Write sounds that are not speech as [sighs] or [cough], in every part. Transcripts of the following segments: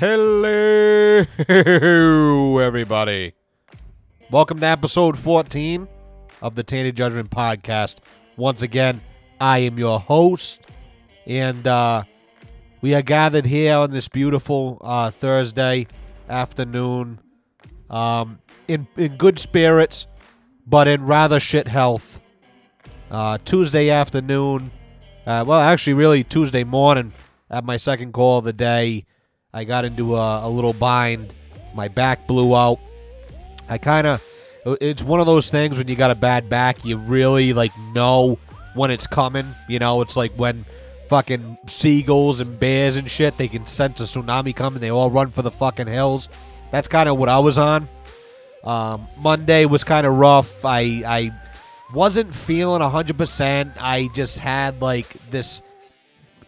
Hello, everybody. Welcome to episode 14 of the Tainted Judgment Podcast. Once again, I am your host, and uh, we are gathered here on this beautiful uh, Thursday afternoon um, in, in good spirits, but in rather shit health. Uh, Tuesday afternoon, uh, well, actually, really Tuesday morning at my second call of the day. I got into a, a little bind. My back blew out. I kind of, it's one of those things when you got a bad back, you really like know when it's coming. You know, it's like when fucking seagulls and bears and shit, they can sense a tsunami coming. They all run for the fucking hills. That's kind of what I was on. Um, Monday was kind of rough. I I wasn't feeling 100%. I just had like this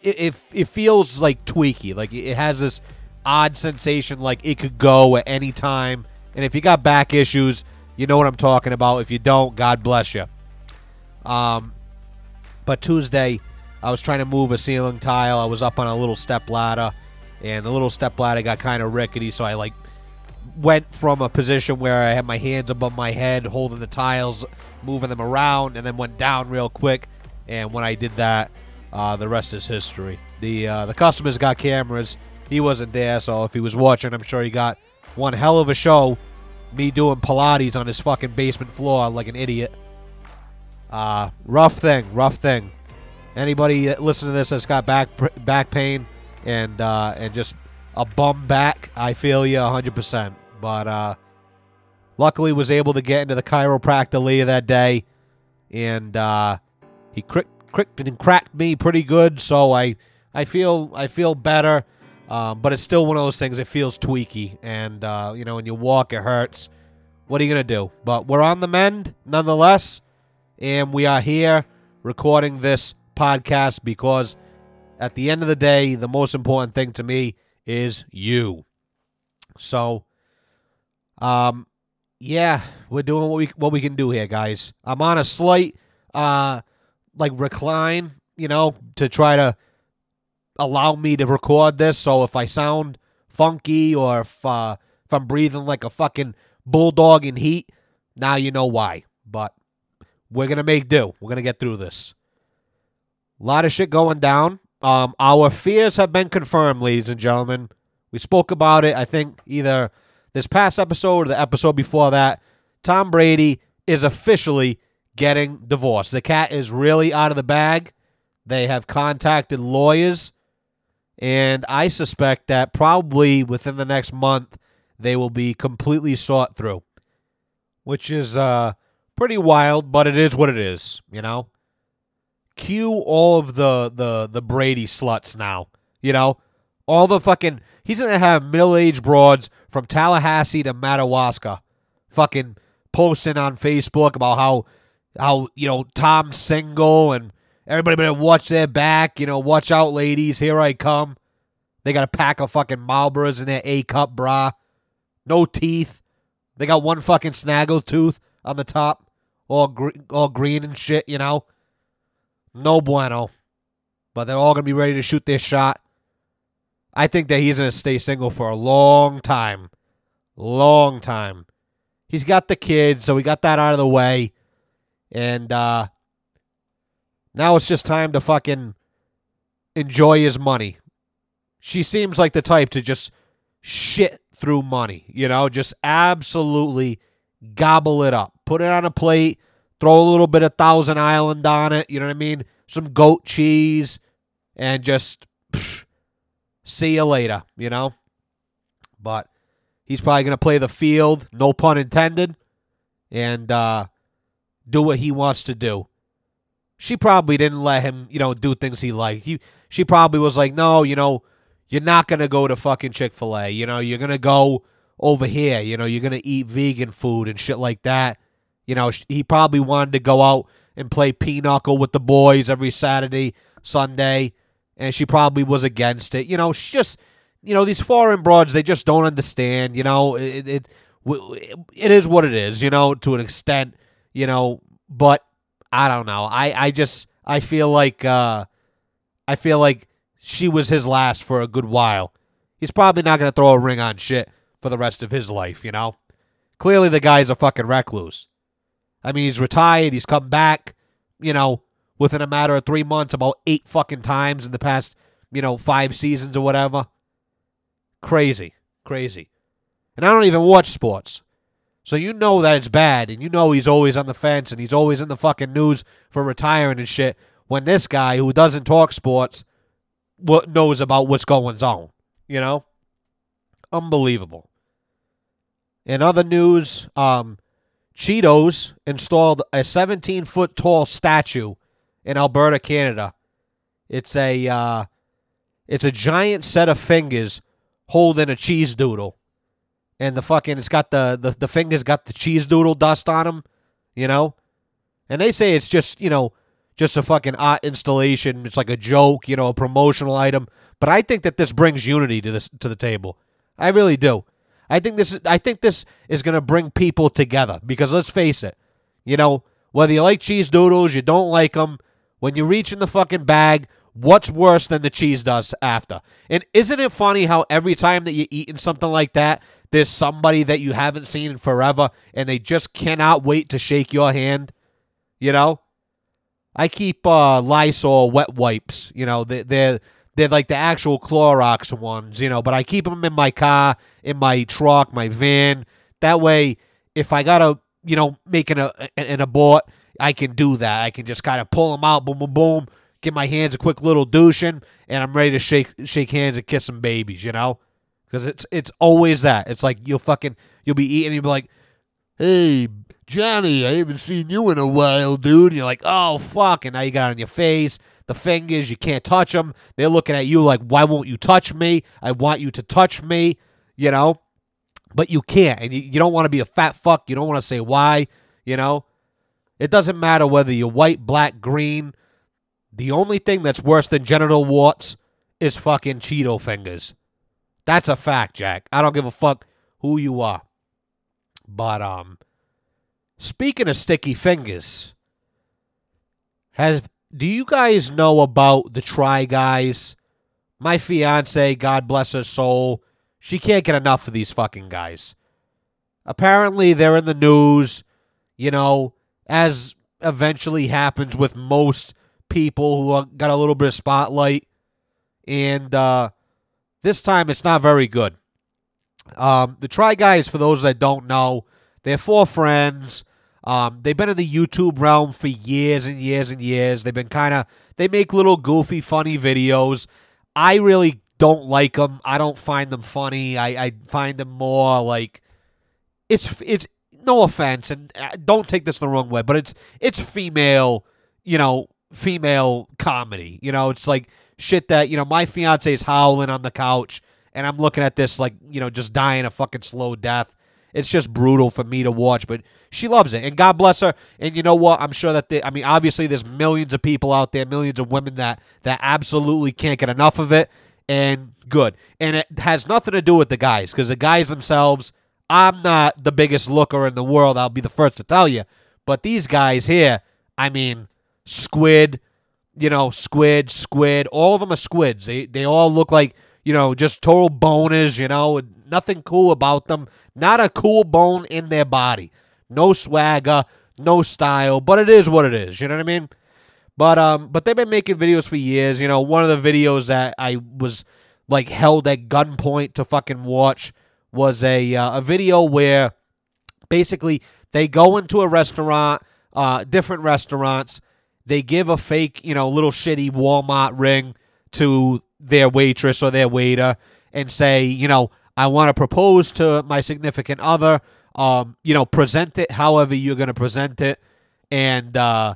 it, it, it feels like tweaky. Like it has this odd sensation like it could go at any time. And if you got back issues, you know what I'm talking about. If you don't, God bless you. Um, but Tuesday, I was trying to move a ceiling tile. I was up on a little step ladder, and the little step ladder got kind of rickety, so I like went from a position where I had my hands above my head, holding the tiles, moving them around, and then went down real quick. And when I did that, uh, the rest is history. The uh, the customers got cameras. He wasn't there, so if he was watching, I'm sure he got one hell of a show. Me doing Pilates on his fucking basement floor like an idiot. Uh, rough thing, rough thing. Anybody that listen to this that's got back back pain and uh, and just a bum back, I feel you 100%. But uh, luckily was able to get into the chiropractor later that day, and uh, he cri- cricked and cracked me pretty good. So I I feel I feel better. Um, but it's still one of those things. It feels tweaky, and uh, you know when you walk, it hurts. What are you gonna do? But we're on the mend nonetheless, and we are here recording this podcast because at the end of the day, the most important thing to me is you. So, um, yeah, we're doing what we what we can do here, guys. I'm on a slight uh like recline, you know, to try to allow me to record this. So if I sound funky or if uh, if I'm breathing like a fucking bulldog in heat, now you know why. But we're gonna make do. We're gonna get through this. A lot of shit going down. Um, our fears have been confirmed, ladies and gentlemen. We spoke about it, I think, either this past episode or the episode before that. Tom Brady is officially getting divorced. The cat is really out of the bag. They have contacted lawyers, and I suspect that probably within the next month they will be completely sought through, which is uh, pretty wild, but it is what it is, you know. Cue all of the the the Brady sluts now, you know, all the fucking. He's gonna have middle aged broads from Tallahassee to Madawaska, fucking posting on Facebook about how how you know Tom's single and everybody better watch their back. You know, watch out, ladies. Here I come. They got a pack of fucking Marlboros in their A cup bra. No teeth. They got one fucking snaggle tooth on the top, all gre- all green and shit. You know, no bueno. But they're all gonna be ready to shoot their shot. I think that he's gonna stay single for a long time, long time. He's got the kids, so we got that out of the way. And uh, now it's just time to fucking enjoy his money. She seems like the type to just shit through money, you know, just absolutely gobble it up. Put it on a plate, throw a little bit of Thousand Island on it, you know what I mean? Some goat cheese, and just psh, see you later, you know? But he's probably going to play the field, no pun intended. And, uh, do what he wants to do. She probably didn't let him, you know, do things he liked. He, she probably was like, no, you know, you're not gonna go to fucking Chick Fil A. You know, you're gonna go over here. You know, you're gonna eat vegan food and shit like that. You know, he probably wanted to go out and play pinochle with the boys every Saturday, Sunday, and she probably was against it. You know, she just, you know, these foreign broads, they just don't understand. You know, it it it is what it is. You know, to an extent you know, but I don't know. I, I just I feel like uh I feel like she was his last for a good while. he's probably not to throw a ring on shit for the rest of his life, you know? Clearly, the guy's a fucking recluse. I mean, he's retired, he's come back, you know, within a matter of three months about eight fucking times in the past, you know, five seasons or whatever. Crazy. Crazy. And I don't even watch sports. So you know that it's bad, and you know he's always on the fence and he's always in the fucking news for retiring and shit. When this guy who doesn't talk sports what knows about what's going on, you know, unbelievable. In other news, um, Cheetos installed a 17 foot tall statue in Alberta, Canada. It's a uh, it's a giant set of fingers holding a cheese doodle and the fucking it's got the the, the fingers got the cheese doodle dust on them, you know? And they say it's just, you know, just a fucking art installation. It's like a joke, you know, a promotional item. But I think that this brings unity to this to the table. I really do. I think this is I think this is going to bring people together because let's face it, you know, whether you like cheese doodles, you don't like them, when you reach in the fucking bag, what's worse than the cheese dust after? And isn't it funny how every time that you're eating something like that, there's somebody that you haven't seen in forever and they just cannot wait to shake your hand. You know? I keep uh, Lysol wet wipes. You know, they, they're they're like the actual Clorox ones. You know, but I keep them in my car, in my truck, my van. That way, if I gotta, you know, making a an abort, I can do that. I can just kind of pull them out, boom, boom, boom, give my hands a quick little douching, and I'm ready to shake shake hands and kiss some babies. You know because it's it's always that. It's like you'll fucking you'll be eating, you'll be like, "Hey, Johnny, I haven't seen you in a while, dude." And you're like, "Oh fuck!" And now you got on your face. The fingers, you can't touch them. They're looking at you like, "Why won't you touch me? I want you to touch me," you know. But you can't, and you, you don't want to be a fat fuck. You don't want to say why, you know. It doesn't matter whether you're white, black, green. The only thing that's worse than genital warts is fucking Cheeto fingers. That's a fact, Jack. I don't give a fuck who you are. But um speaking of sticky fingers, has do you guys know about the Try Guys? My fiance, God bless her soul, she can't get enough of these fucking guys. Apparently they're in the news, you know, as eventually happens with most people who got a little bit of spotlight. And uh this time it's not very good. Um, the Try Guys, for those that don't know, they're four friends. Um, they've been in the YouTube realm for years and years and years. They've been kind of, they make little goofy, funny videos. I really don't like them. I don't find them funny. I, I find them more like, it's, it's, no offense, and uh, don't take this the wrong way, but it's, it's female, you know, female comedy. You know, it's like, shit that, you know, my fiance is howling on the couch and I'm looking at this like, you know, just dying a fucking slow death. It's just brutal for me to watch, but she loves it. And God bless her. And you know what? I'm sure that they, I mean, obviously there's millions of people out there, millions of women that that absolutely can't get enough of it. And good. And it has nothing to do with the guys because the guys themselves, I'm not the biggest looker in the world. I'll be the first to tell you. But these guys here, I mean, Squid, you know, squid, squid. All of them are squids. They they all look like you know just total boners. You know, nothing cool about them. Not a cool bone in their body. No swagger, no style. But it is what it is. You know what I mean? But um, but they've been making videos for years. You know, one of the videos that I was like held at gunpoint to fucking watch was a uh, a video where basically they go into a restaurant, uh, different restaurants they give a fake, you know, little shitty Walmart ring to their waitress or their waiter and say, you know, I want to propose to my significant other. Um, you know, present it however you're going to present it. And, uh,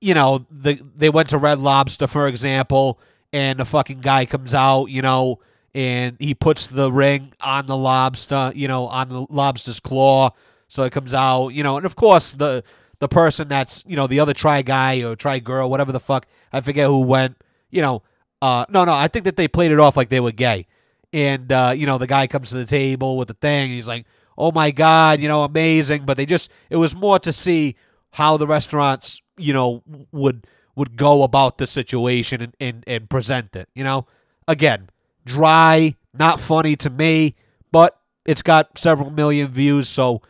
you know, the, they went to Red Lobster, for example, and the fucking guy comes out, you know, and he puts the ring on the lobster, you know, on the lobster's claw. So it comes out, you know, and of course the the person that's you know the other try guy or try girl, whatever the fuck. I forget who went. You know, uh, no, no. I think that they played it off like they were gay, and uh, you know the guy comes to the table with the thing. he's like, "Oh my god, you know, amazing." But they just it was more to see how the restaurants you know would would go about the situation and and, and present it. You know, again, dry, Not funny to me, but it's got several million views, so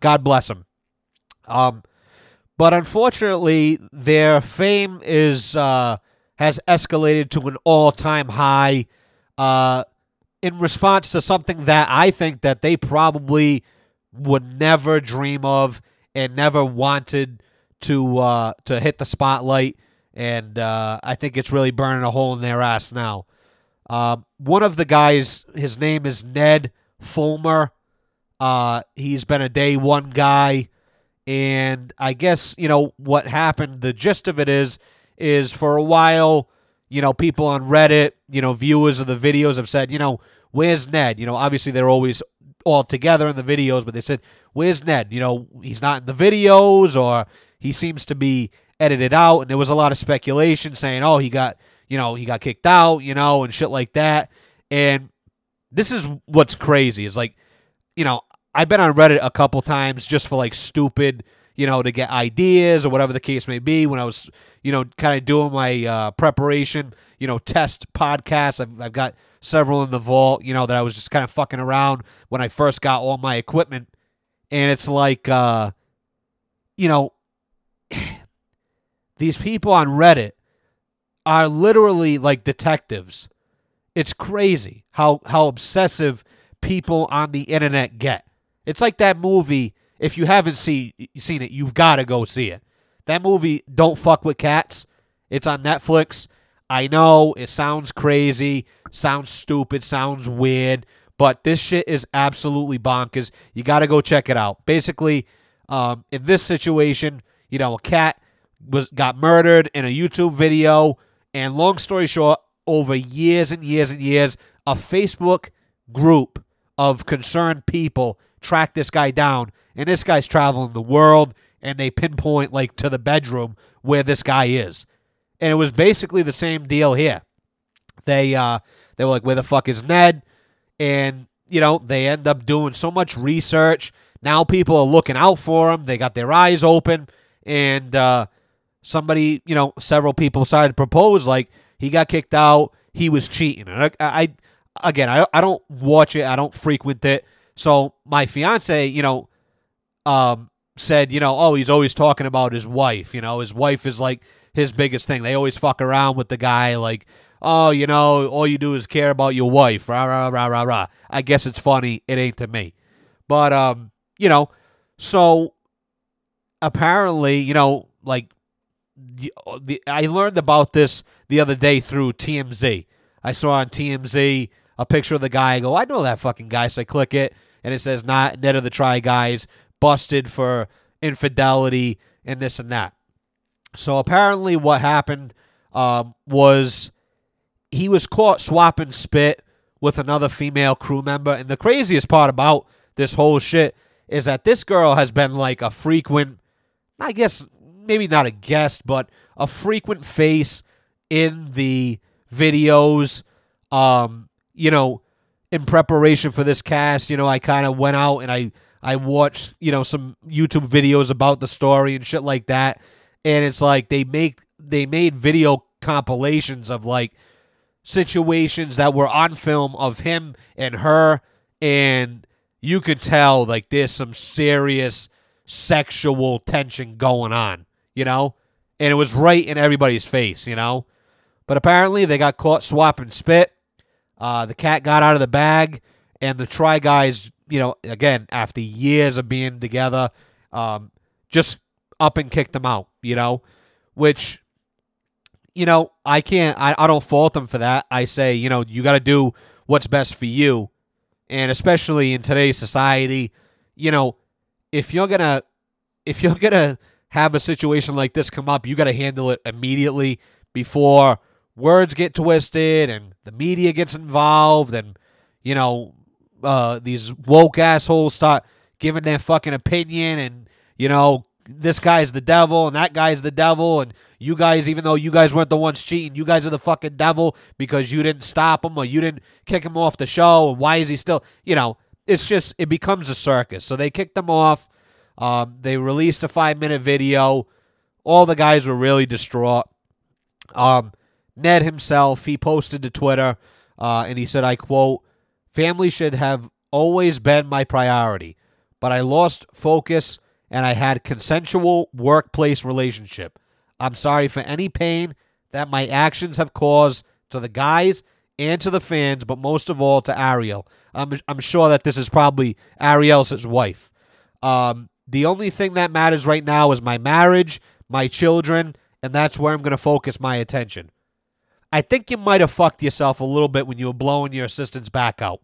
God bless him. Um, but unfortunately, their fame is uh, has escalated to an all-time high uh, in response to something that I think that they probably would never dream of and never wanted to uh, to hit the spotlight. And uh, I think it's really burning a hole in their ass now. Um, one of the guys, his name is Ned Fulmer. Uh, he's been a day one guy, and I guess you know what happened. The gist of it is, is for a while, you know, people on Reddit, you know, viewers of the videos have said, you know, where's Ned? You know, obviously they're always all together in the videos, but they said, where's Ned? You know, he's not in the videos, or he seems to be edited out. And there was a lot of speculation saying, oh, he got, you know, he got kicked out, you know, and shit like that. And this is what's crazy is like, you know, I've been on Reddit a couple times just for like stupid, you know, to get ideas or whatever the case may be. When I was, you know, kind of doing my uh, preparation, you know, test podcasts, I've, I've got several in the vault, you know, that I was just kind of fucking around when I first got all my equipment. And it's like, uh, you know, [sighs] these people on Reddit are literally like detectives. It's crazy how how obsessive people on the internet get. It's like that movie. If you haven't see, seen it, you've got to go see it. That movie, Don't Fuck with Cats. It's on Netflix. I know it sounds crazy, sounds stupid, sounds weird, but this shit is absolutely bonkers. You got to go check it out. Basically, um, in this situation, you know, a cat was got murdered in a YouTube video, and long story short, over years and years and years, a Facebook group of concerned people tracked this guy down, and this guy's traveling the world, and they pinpoint like to the bedroom where this guy is, and it was basically the same deal here. They uh, they were like, "Where the fuck is Ned?" And you know, they end up doing so much research. Now people are looking out for him. They got their eyes open, and uh, somebody, you know, several people started to propose like he got kicked out. He was cheating. And I, I again, I, I don't watch it. I don't frequent it. So my fiance, you know, um, said, you know, oh, he's always talking about his wife. You know, his wife is like his biggest thing. They always fuck around with the guy, like, oh, you know, all you do is care about your wife. Rah rah rah rah rah. I guess it's funny. It ain't to me, but um, you know, so apparently, you know, like the, the I learned about this the other day through TMZ. I saw on TMZ a picture of the guy. I go, I know that fucking guy. So I click it, and it says, "Not Ned of the Try Guys busted for infidelity and this and that." So apparently, what happened um, was he was caught swapping spit with another female crew member, and the craziest part about this whole shit is that this girl has been like a frequent, I guess maybe not a guest, but a frequent face in the videos. Um, you know, in preparation for this cast, you know, I kind of went out and I I watched, you know, some YouTube videos about the story and shit like that. And it's like they make they made video compilations of like situations that were on film of him and her and you could tell like there's some serious sexual tension going on, you know? And it was right in everybody's face, you know? But apparently they got caught swapping spit. Uh, the cat got out of the bag, and the Try Guys, you know, again, after years of being together, um, just up and kicked them out, you know? Which, you know, I can't, I, I don't fault them for that. I say, you know, you got to do what's best for you and especially in today's society, you know, if you're gonna if you're gonna have a situation like this come up, you got to handle it immediately before words get twisted and the media gets involved and you know uh, these woke assholes start giving their fucking opinion and you know this guy's the devil and that guy's the devil and you guys even though you guys weren't the ones cheating you guys are the fucking devil because you didn't stop him or you didn't kick him off the show and why is he still you know it's just it becomes a circus. So they kicked him off. Um, they released a five minute video. All the guys were really distraught. Um, ned himself he posted to twitter uh, and he said i quote Family should have always been my priority, but I lost focus and I had consensual workplace relationship. I'm sorry for any pain that my actions have caused to the guys and to the fans, but most of all to Ariel. I'm, I'm sure that this is probably Ariel's wife. Um, the only thing that matters right now is my marriage, my children, and that's where I'm going to focus my attention. I think you might have fucked yourself a little bit when you were blowing your assistant's back out.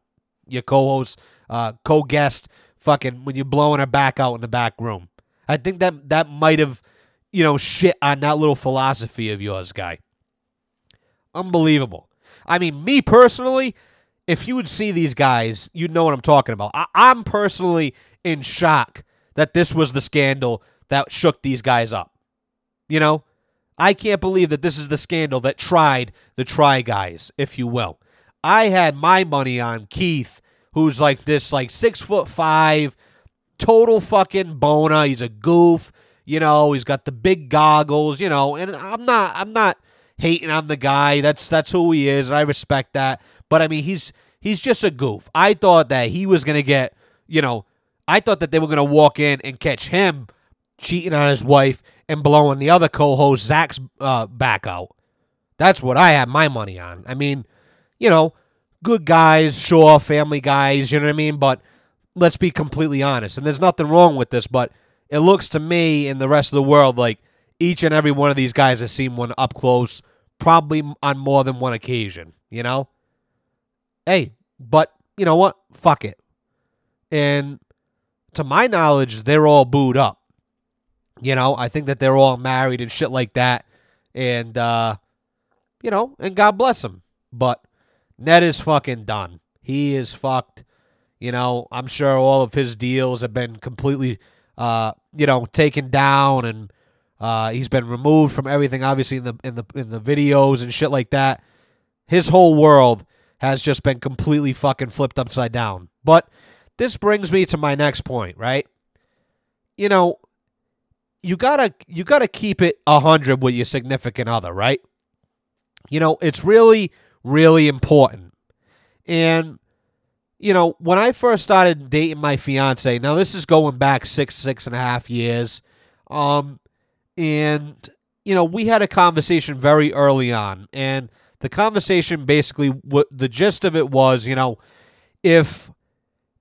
Your co-host, uh, co-guest, fucking when you're blowing her back out in the back room. I think that that might have, you know, shit on that little philosophy of yours, guy. Unbelievable. I mean, me personally, if you would see these guys, you'd know what I'm talking about. I- I'm personally in shock that this was the scandal that shook these guys up. You know, I can't believe that this is the scandal that tried the try guys, if you will. I had my money on Keith, who's like this, like six foot five, total fucking bona. He's a goof. You know, he's got the big goggles. You know, and I'm not, I'm not hating on the guy. That's that's who he is, and I respect that. But I mean, he's he's just a goof. I thought that he was gonna get, you know, I thought that they were gonna walk in and catch him cheating on his wife and blowing the other co-host Zach's uh, back out. That's what I have my money on. I mean, you know, good guys, sure, family guys, you know what I mean? But let's be completely honest. And there's nothing wrong with this, but it looks to me and the rest of the world like each and every one of these guys has seen one up close, probably on more than one occasion, you know? Hey, but you know what? Fuck it. And to my knowledge, they're all booed up. You know, I think that they're all married and shit like that. And, uh, you know, and God bless them. But Ned is fucking done. He is fucked. You know, I'm sure all of his deals have been completely, uh, you know, taken down, and uh, he's been removed from everything. Obviously, in the in the in the videos and shit like that. His whole world has just been completely fucking flipped upside down. But this brings me to my next point, right? You know, you gotta you gotta keep it hundred with your significant other, right? You know, it's really really important. And you know, when I first started dating my fiance, now this is going back six six and a half years, um, and you know, we had a conversation very early on, and the conversation basically what the gist of it was, you know, if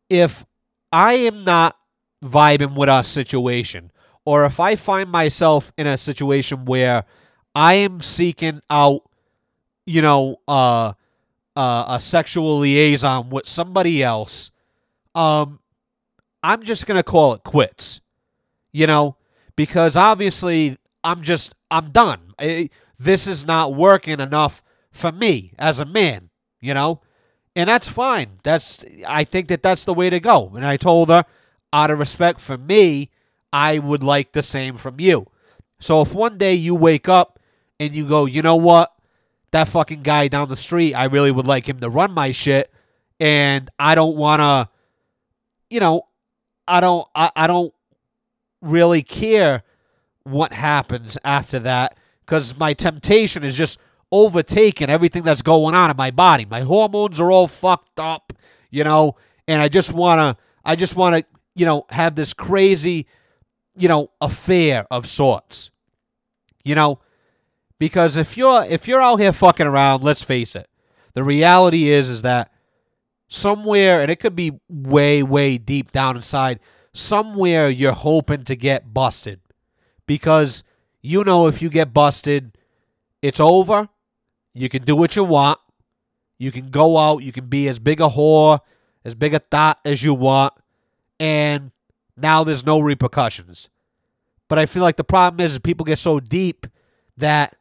if I am not vibing with our situation, or if I find myself in a situation where I am seeking out, you know, uh, uh, a sexual liaison with somebody else, um, I'm just gonna call it quits, you know, because obviously I'm just I'm done. I, this is not working enough for me as a man, you know, and that's fine. That's I think that that's the way to go. And I told her, out of respect for me, I would like the same from you. So if one day you wake up and you go, you know what? That fucking guy down the street, I really would like him to run my shit. And I don't want to, you know, I don't, I, I don't really care what happens after that because my temptation is just overtaking everything that's going on in my body. My hormones are all fucked up, you know, and I just want to, I just want to, you know, have this crazy you know, affair of sorts. You know, because if you're if you're out here fucking around, let's face it, the reality is is that somewhere, and it could be way way deep down inside, somewhere you're hoping to get busted, because you know if you get busted, it's over. You can do what you want. You can go out. You can be as big a whore, as big a thought as you want, and now there's no repercussions. But I feel like the problem is, is people get so deep that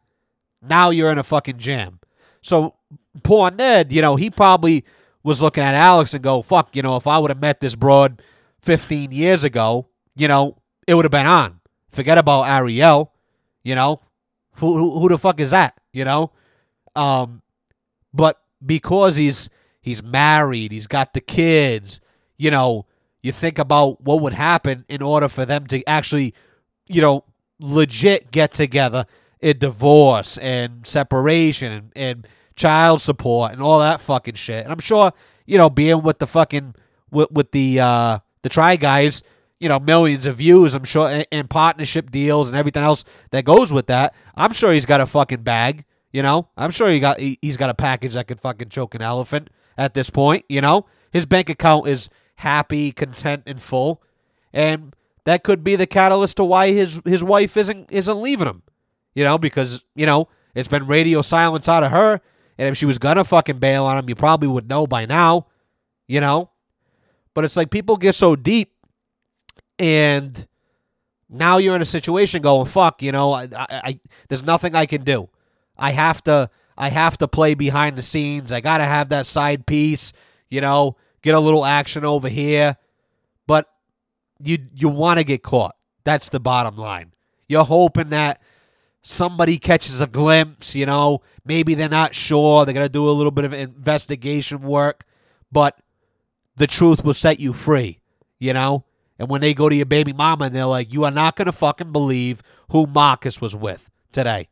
now you're in a fucking jam. So poor Ned, you know, he probably was looking at Alex and go, fuck, you know, if I would have met this broad 15 years ago, you know, it would have been on. Forget about Ariel, you know. Who, who, who the fuck is that, you know? Um, but because he's he's married, he's got the kids, you know, you think about what would happen in order for them to actually, you know, legit get together in divorce and separation and, and child support and all that fucking shit. And I'm sure you know, being with the fucking with, with the uh the try guys, you know, millions of views, I'm sure, and, and partnership deals and everything else that goes with that. I'm sure he's got a fucking bag. You know, I'm sure he got he, he's got a package that could fucking choke an elephant at this point. You know, his bank account is happy, content, and full, and that could be the catalyst to why his his wife isn't isn't leaving him. You know, because you know it's been radio silence out of her, and if she was gonna fucking bail on him, you probably would know by now. You know, but it's like people get so deep, and now you're in a situation going fuck. You know, I, I, I there's nothing I can do. I have to I have to play behind the scenes. I got to have that side piece, you know, get a little action over here. But you you want to get caught. That's the bottom line. You're hoping that somebody catches a glimpse, you know, maybe they're not sure, they're going to do a little bit of investigation work, but the truth will set you free, you know? And when they go to your baby mama and they're like, "You are not going to fucking believe who Marcus was with today."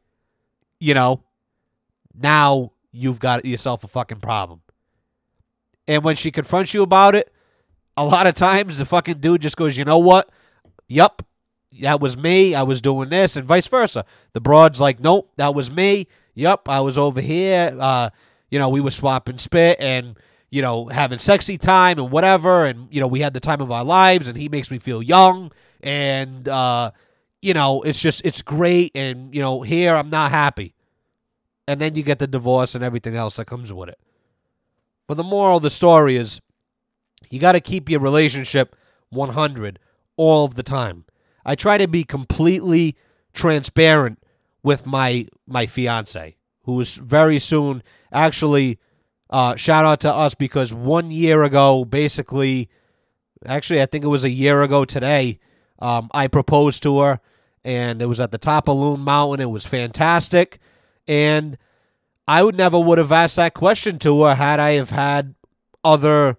you know, now you've got yourself a fucking problem. And when she confronts you about it, a lot of times the fucking dude just goes, you know what? Yup, that was me. I was doing this, and vice versa. The broad's like, nope, that was me. Yup, I was over here. Uh, you know, we were swapping spit and, you know, having sexy time and whatever. And, you know, we had the time of our lives, and he makes me feel young. And, uh, you know, it's just it's great, and you know, here I'm not happy, and then you get the divorce and everything else that comes with it. But the moral of the story is, you got to keep your relationship 100 all of the time. I try to be completely transparent with my my fiance, who is very soon actually. Uh, shout out to us because one year ago, basically, actually, I think it was a year ago today, um, I proposed to her and it was at the top of Loon Mountain. It was fantastic, and I would never would have asked that question to her had I have had other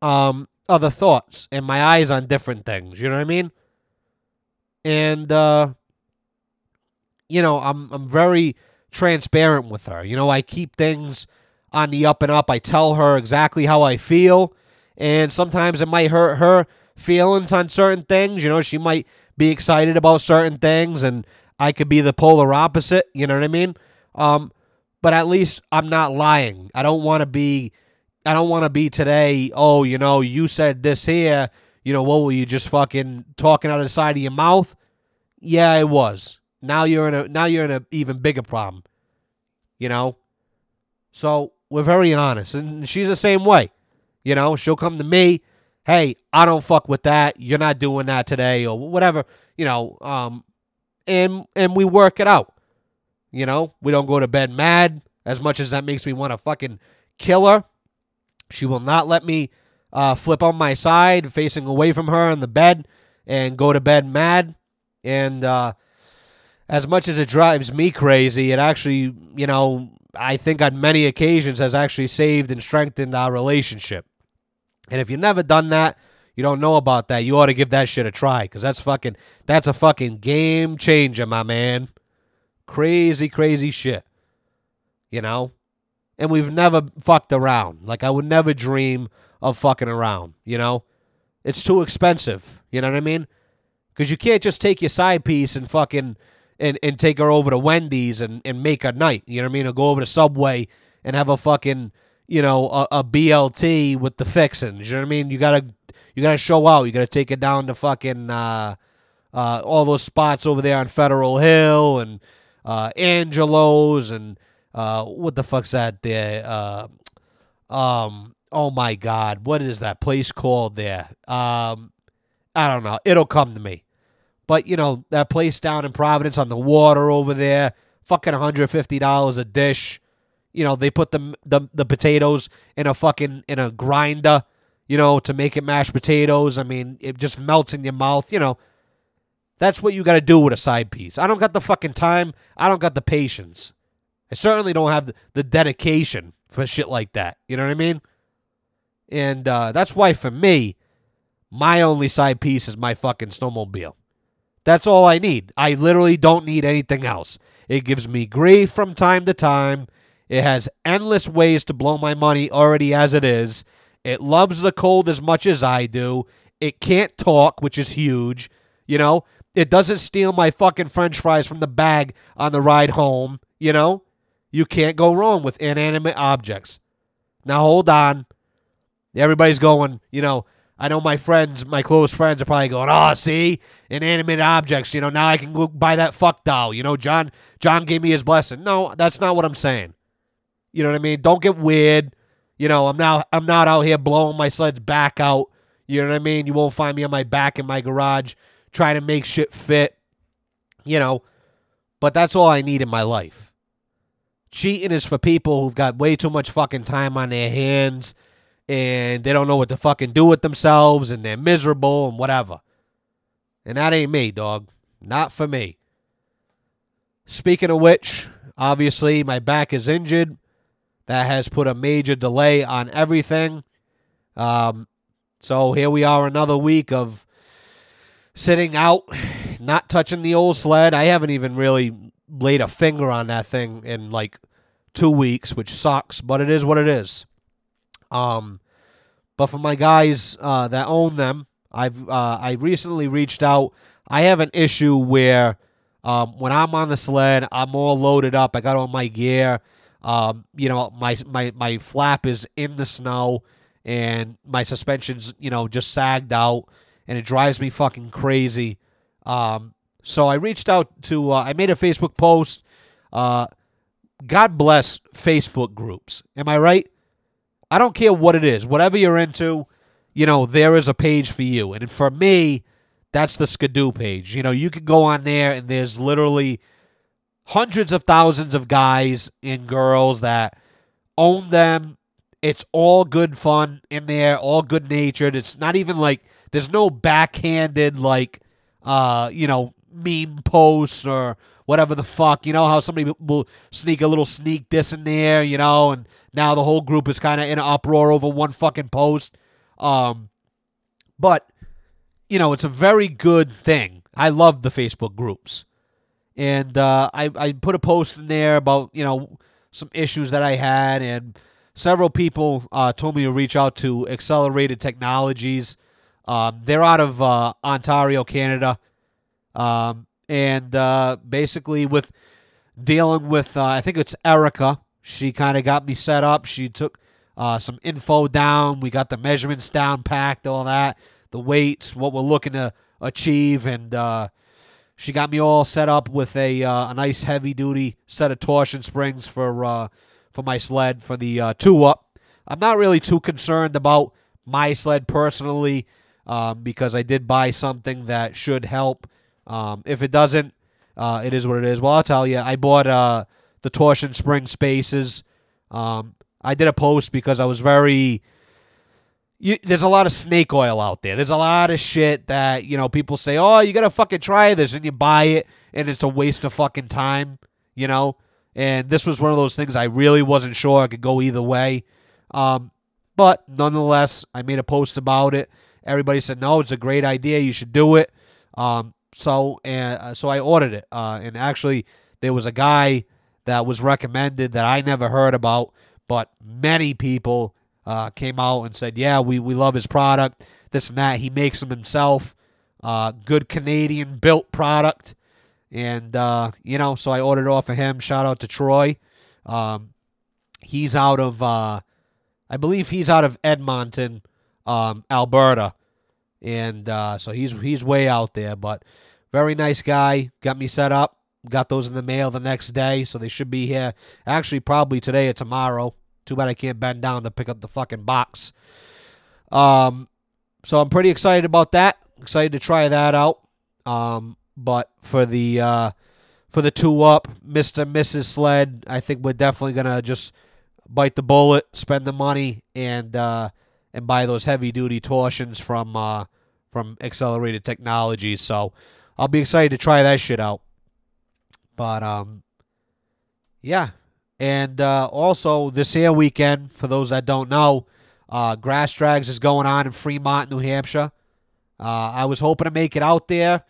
um other thoughts and my eyes on different things. You know what I mean? And uh, you know, I'm I'm very transparent with her. You know, I keep things on the up and up. I tell her exactly how I feel, and sometimes it might hurt her feelings on certain things. You know, she might be excited about certain things and I could be the polar opposite, you know what I mean? Um, but at least I'm not lying. I don't want to be I don't want to be today, oh, you know, you said this here, you know, what were you just fucking talking out of the side of your mouth? Yeah, it was. Now you're in a now you're in a even bigger problem. You know? So we're very honest. And she's the same way. You know, she'll come to me hey, I don't fuck with that. You're not doing that today or whatever, you know, um and and we work it out. You know, we don't go to bed mad as much as that makes me want to fucking kill her. She will not let me uh, flip on my side, facing away from her in the bed, and go to bed mad. And uh, as much as it drives me crazy, it actually, you know, I think on many occasions has actually saved and strengthened our relationship. And if you've never done that, you don't know about that, you ought to give that shit a try because that's fucking that's a fucking game changer, my man. Crazy, crazy shit. You know? And we've never fucked around. Like I would never dream of fucking around, you know? It's too expensive. You know what I mean? Because you can't just take your side piece and fucking and, and take her over to Wendy's and, and make a night. You know what I mean? Or go over to Subway and have a fucking you know, a, a BLT with the fixings. You know what I mean? You gotta you gotta show out. You gotta take it down to fucking uh, uh, all those spots over there on Federal Hill and uh, Angelo's and uh, what the fuck's that there? Uh, um, oh my God, what is that place called there? Um, I don't know. It'll come to me. But you know that place down in Providence on the water over there, fucking one hundred fifty dollars a dish you know, they put the, the the potatoes in a fucking in a grinder, you know, to make it mashed potatoes. I mean, it just melts in your mouth, you know. That's what you got to do with a side piece. I don't got the fucking time. I don't got the patience. I certainly don't have the, dedication for shit like that. You know what I mean? And uh, that's why for me, my only side piece is my fucking snowmobile. That's all I need. I literally don't need anything else. It gives me grief from time to time. It has endless ways to blow my money already as it is. It loves the cold as much as I do. It can't talk, which is huge. You know, it doesn't steal my fucking french fries from the bag on the ride home. You know, you can't go wrong with inanimate objects. Now, hold on. Everybody's going, you know, I know my friends, my close friends are probably going, oh, see, inanimate objects, you know, now I can go buy that fuck doll. You know, John John gave me his blessing. No, that's not what I'm saying. You know what I mean? Don't get weird. You know, I'm not I'm not out here blowing my sled's back out. You know what I mean? You won't find me on my back in my garage trying to make shit fit. You know, but that's all I need in my life. Cheating is for people who've got way too much fucking time on their hands and they don't know what to fucking do with themselves and they're miserable and whatever. And that ain't me, dog. Not for me. Speaking of which, obviously my back is injured. That has put a major delay on everything. Um, so here we are, another week of sitting out, not touching the old sled. I haven't even really laid a finger on that thing in like two weeks, which sucks, but it is what it is. Um, but for my guys uh, that own them, I've uh, I recently reached out. I have an issue where um, when I'm on the sled, I'm all loaded up. I got all my gear. Um, you know, my my my flap is in the snow, and my suspension's you know just sagged out, and it drives me fucking crazy. Um, so I reached out to. Uh, I made a Facebook post. Uh, God bless Facebook groups. Am I right? I don't care what it is, whatever you're into, you know, there is a page for you. And for me, that's the Skidoo page. You know, you can go on there and there's literally hundreds of thousands of guys and girls that own them. It's all good fun in there, all good natured. It's not even like there's no backhanded like uh, you know, meme posts or whatever the fuck. You know how somebody will sneak a little sneak this in there, you know, and now the whole group is kind of in an uproar over one fucking post. Um, but you know, it's a very good thing. I love the Facebook groups, and uh, I I put a post in there about you know some issues that I had, and several people uh, told me to reach out to Accelerated Technologies. Um, they're out of uh, Ontario, Canada. Um, and uh, basically with dealing with uh, I think it's Erica. She kind of got me set up. She took uh, some info down. We got the measurements down, packed, all that, the weights, what we're looking to achieve, and uh, she got me all set up with a uh, a nice heavy duty set of torsion springs for for my sled for the two up. I'm not really too concerned about my sled personally um, because I did buy something that should help um, if it doesn't, uh, it is what it is. Well, I'll tell you, I bought uh, the torsion spring spacers. Um, I did a post because I was very. You, there's a lot of snake oil out there. There's a lot of shit that you know people say, "Oh, you gotta fucking try this," and you buy it, and it's a waste of fucking time. You know, and this was one of those things I really wasn't sure I could go either way. Um, but nonetheless, I made a post about it. Everybody said, "No, it's a great idea. You should do it." Um, so and uh, so I ordered it. Uh, and actually, there was a guy that was recommended that I never heard about, but many people uh, came out and said, "Yeah, we we love his product. This and that. He makes them himself. Uh, good Canadian built product." And uh, you know, so I ordered off of him. Shout out to Troy. Um, he's out of, uh, I believe he's out of Edmonton, um, Alberta and uh, so he's he's way out there. But very nice guy. Got me set up. Got those in the mail the next day, so they should be here. Actually, probably today or tomorrow. Too bad I can't bend down to pick up the fucking box. Um, so I'm pretty excited about that. Excited to try that out. Um, but for the uh, for the two up, Mister Mrs. Sled, I think we're definitely gonna just bite the bullet, spend the money, and uh, and buy those heavy duty torsions from uh, from Accelerated Technologies. So I'll be excited to try that shit out. But um, yeah, and uh, also this here weekend, for those that don't know, uh, Grass Drags is going on in Fremont, New Hampshire. Uh, I was hoping to make it out there.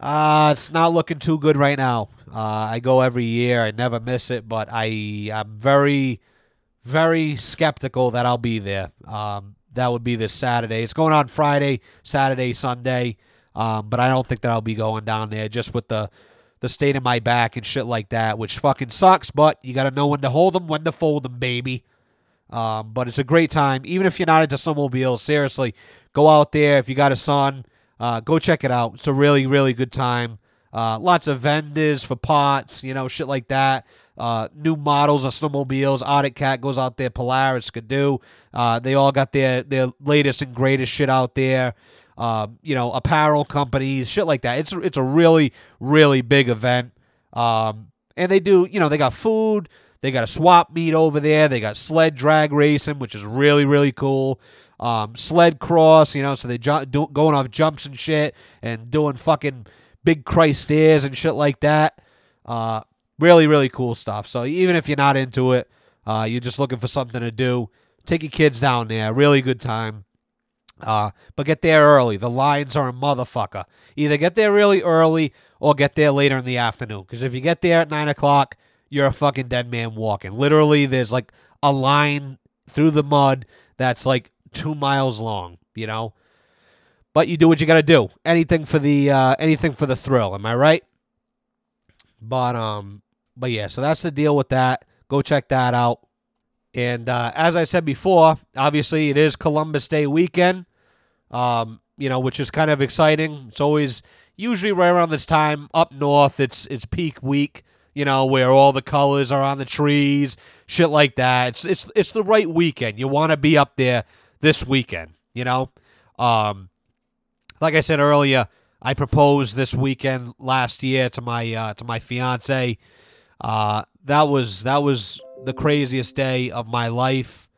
Uh, it's not looking too good right now. Uh, I go every year. I never miss it, but I I'm very, very skeptical that I'll be there. Um, that would be this Saturday. It's going on Friday, Saturday, Sunday. Um, but I don't think that I'll be going down there just with the the state of my back and shit like that, which fucking sucks. But you got to know when to hold them, when to fold them, baby. Um, but it's a great time, even if you're not into snowmobiles. Seriously, go out there if you got a son. Uh, go check it out. It's a really, really good time. Uh, lots of vendors for pots, you know, shit like that. Uh, new models of snowmobiles. Arctic Cat goes out there. Polaris, Ski-Doo. Uh, they all got their their latest and greatest shit out there. Uh, you know, apparel companies, shit like that. It's it's a really really big event. Um, and they do, you know, they got food. They got a swap meet over there. They got sled drag racing, which is really really cool. Um, sled cross, you know, so they ju- going off jumps and shit and doing fucking big Christ stairs and shit like that. Uh, really, really cool stuff. So even if you're not into it, uh, you're just looking for something to do, take your kids down there. Really good time. Uh, but get there early. The lines are a motherfucker. Either get there really early or get there later in the afternoon. Because if you get there at 9 o'clock, you're a fucking dead man walking. Literally, there's like a line through the mud that's like two miles long, you know? But you do what you got to do. Anything for the uh, anything for the thrill. Am I right? But um, but yeah. So that's the deal with that. Go check that out. And uh, as I said before, obviously it is Columbus Day weekend. Um, you know, which is kind of exciting. It's always usually right around this time up north. It's it's peak week. You know, where all the colors are on the trees, shit like that. It's it's it's the right weekend. You want to be up there this weekend. You know, um, like I said earlier, I proposed this weekend last year to my uh, to my fiance. Uh, that was that was the craziest day of my life,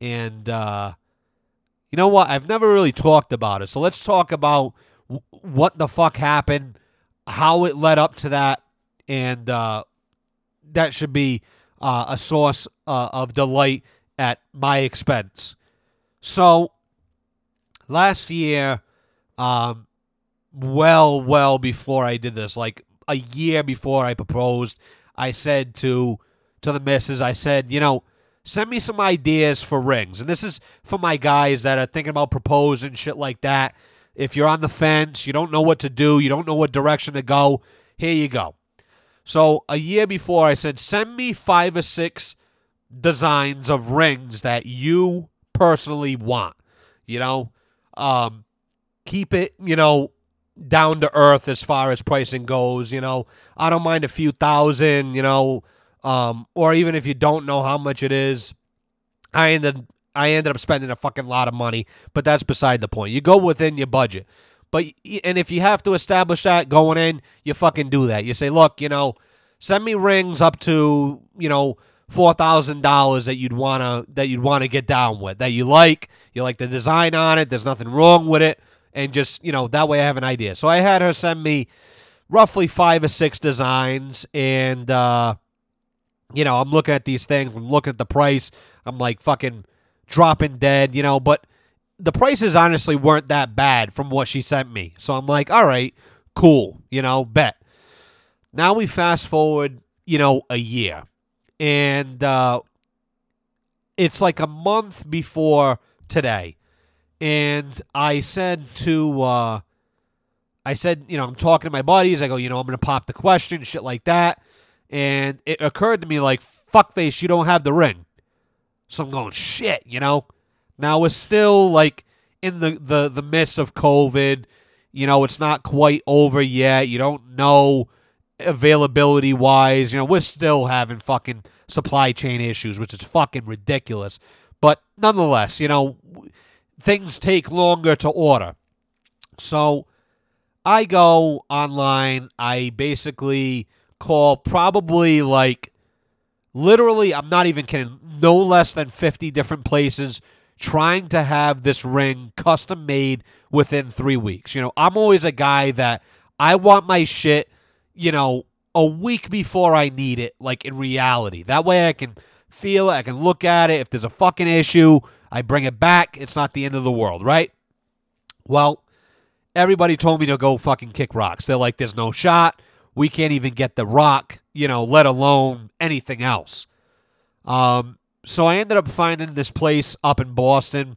and uh, you know what? I've never really talked about it. So let's talk about w- what the fuck happened, how it led up to that, and uh, that should be uh, a source uh, of delight at my expense. So last year, um, well, well before I did this, like a year before I proposed, I said to to the missus, I said, you know, send me some ideas for rings. And this is for my guys that are thinking about proposing, shit like that. If you're on the fence, you don't know what to do, you don't know what direction to go, here you go. So a year before, I said, send me five or six designs of rings that you personally want. You know, um, keep it, you know, down to earth as far as pricing goes. You know, I don't mind a few thousand, you know, um, or even if you don't know how much it is, I ended I ended up spending a fucking lot of money, but that's beside the point. You go within your budget. But and if you have to establish that going in, you fucking do that. You say, "Look, you know, send me rings up to, you know, four thousand dollars that you'd wanna that you'd wanna get down with that you like. You like the design on it. There's nothing wrong with it, and just you know that way I have an idea. So I had her send me roughly five or six designs, and uh, you know I'm looking at these things. I'm looking at the price. I'm like fucking dropping dead, you know. But the prices honestly weren't that bad from what she sent me. So I'm like, all right, cool, you know, bet. Now we fast forward, you know, a year and uh, it's like a month before today. And I said to, uh, I said, you know, I'm talking to my buddies. I go, you know, I'm to pop the question, shit like that. And it occurred to me, like, fuckface, you don't have the ring. So I'm going, shit, you know? Now we're still, like, in the, the, the midst of COVID. You know, it's not quite over yet. You don't know availability wise. You know, we're still having fucking supply chain issues, which is fucking ridiculous. But nonetheless, you know, things take longer to order. So I go online. I basically call probably like literally, I'm not even kidding, no less than 50 different places trying to have this ring custom made within three weeks. You know, I'm always a guy that I want my shit you know, a week before I need it, like in reality. That way I can feel it, I can look at it. If there's a fucking issue, I bring it back. It's not the end of the world, right? Well, everybody told me to go fucking kick rocks. They're like, there's no shot. We can't even get the rock, you know, let alone anything else. Um, so I ended up finding this place up in Boston.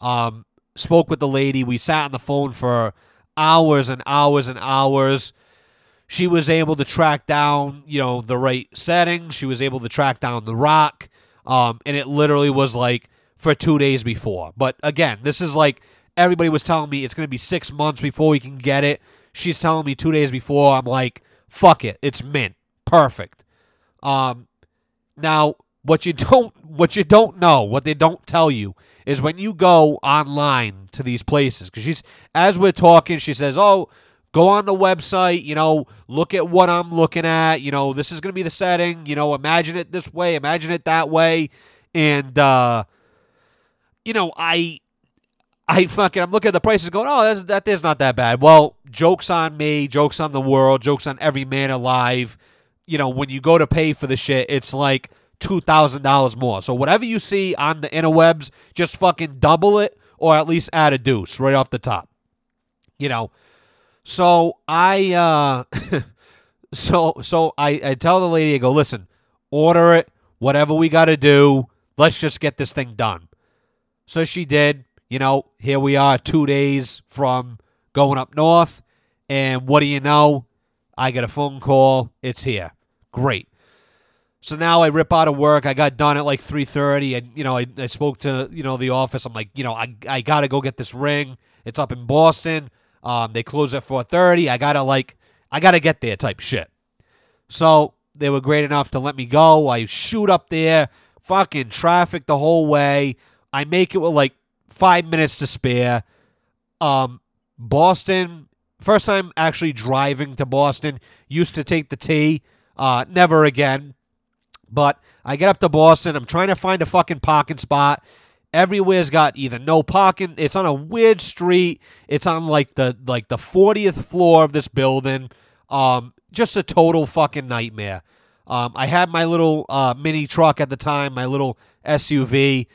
Um, spoke with the lady. We sat on the phone for hours and hours and hours. She was able to track down, you know, the right settings. She was able to track down the rock. Um, and it literally was like for two days before. But again, this is like everybody was telling me it's going to be six months before we can get it. She's telling me two days before. I'm like, fuck it, it's mint, perfect. Um, now what you [laughs] don't what you don't know, what they don't tell you is when you go online to these places because she's as we're talking, she says, "Oh, go on the website, you know, look at what I'm looking at, you know, this is going to be the setting, you know, imagine it this way, imagine it that way." And uh you know, I I fucking I'm looking at the prices going, oh, that's, that is not that bad. Well, jokes on me, jokes on the world, jokes on every man alive. You know, when you go to pay for the shit, it's like two thousand dollars more. So whatever you see on the interwebs, just fucking double it or at least add a deuce right off the top. You know. So I uh [laughs] so so I, I tell the lady, I go, listen, order it, whatever we gotta do, let's just get this thing done. So she did you know, here we are two days from going up north. And what do you know? I get a phone call. It's here. Great. So now I rip out of work. I got done at like 3:30 and you know, I, I spoke to, you know, the office. I'm like, you know, I I got to go get this ring. It's up in Boston. Um they close at 4:30. I got to like I got to get there type shit. So, they were great enough to let me go. I shoot up there, fucking traffic the whole way. I make it with like five minutes to spare. Um, Boston, first time actually driving to Boston, used to take the T. Uh, never again. But I get up to Boston. I'm trying to find a fucking parking spot. Everywhere's got either no parking. It's on a weird street. It's on like the like the 40th floor of this building. Um, just a total fucking nightmare. Um, I had my little uh, mini truck at the time, my little SUV.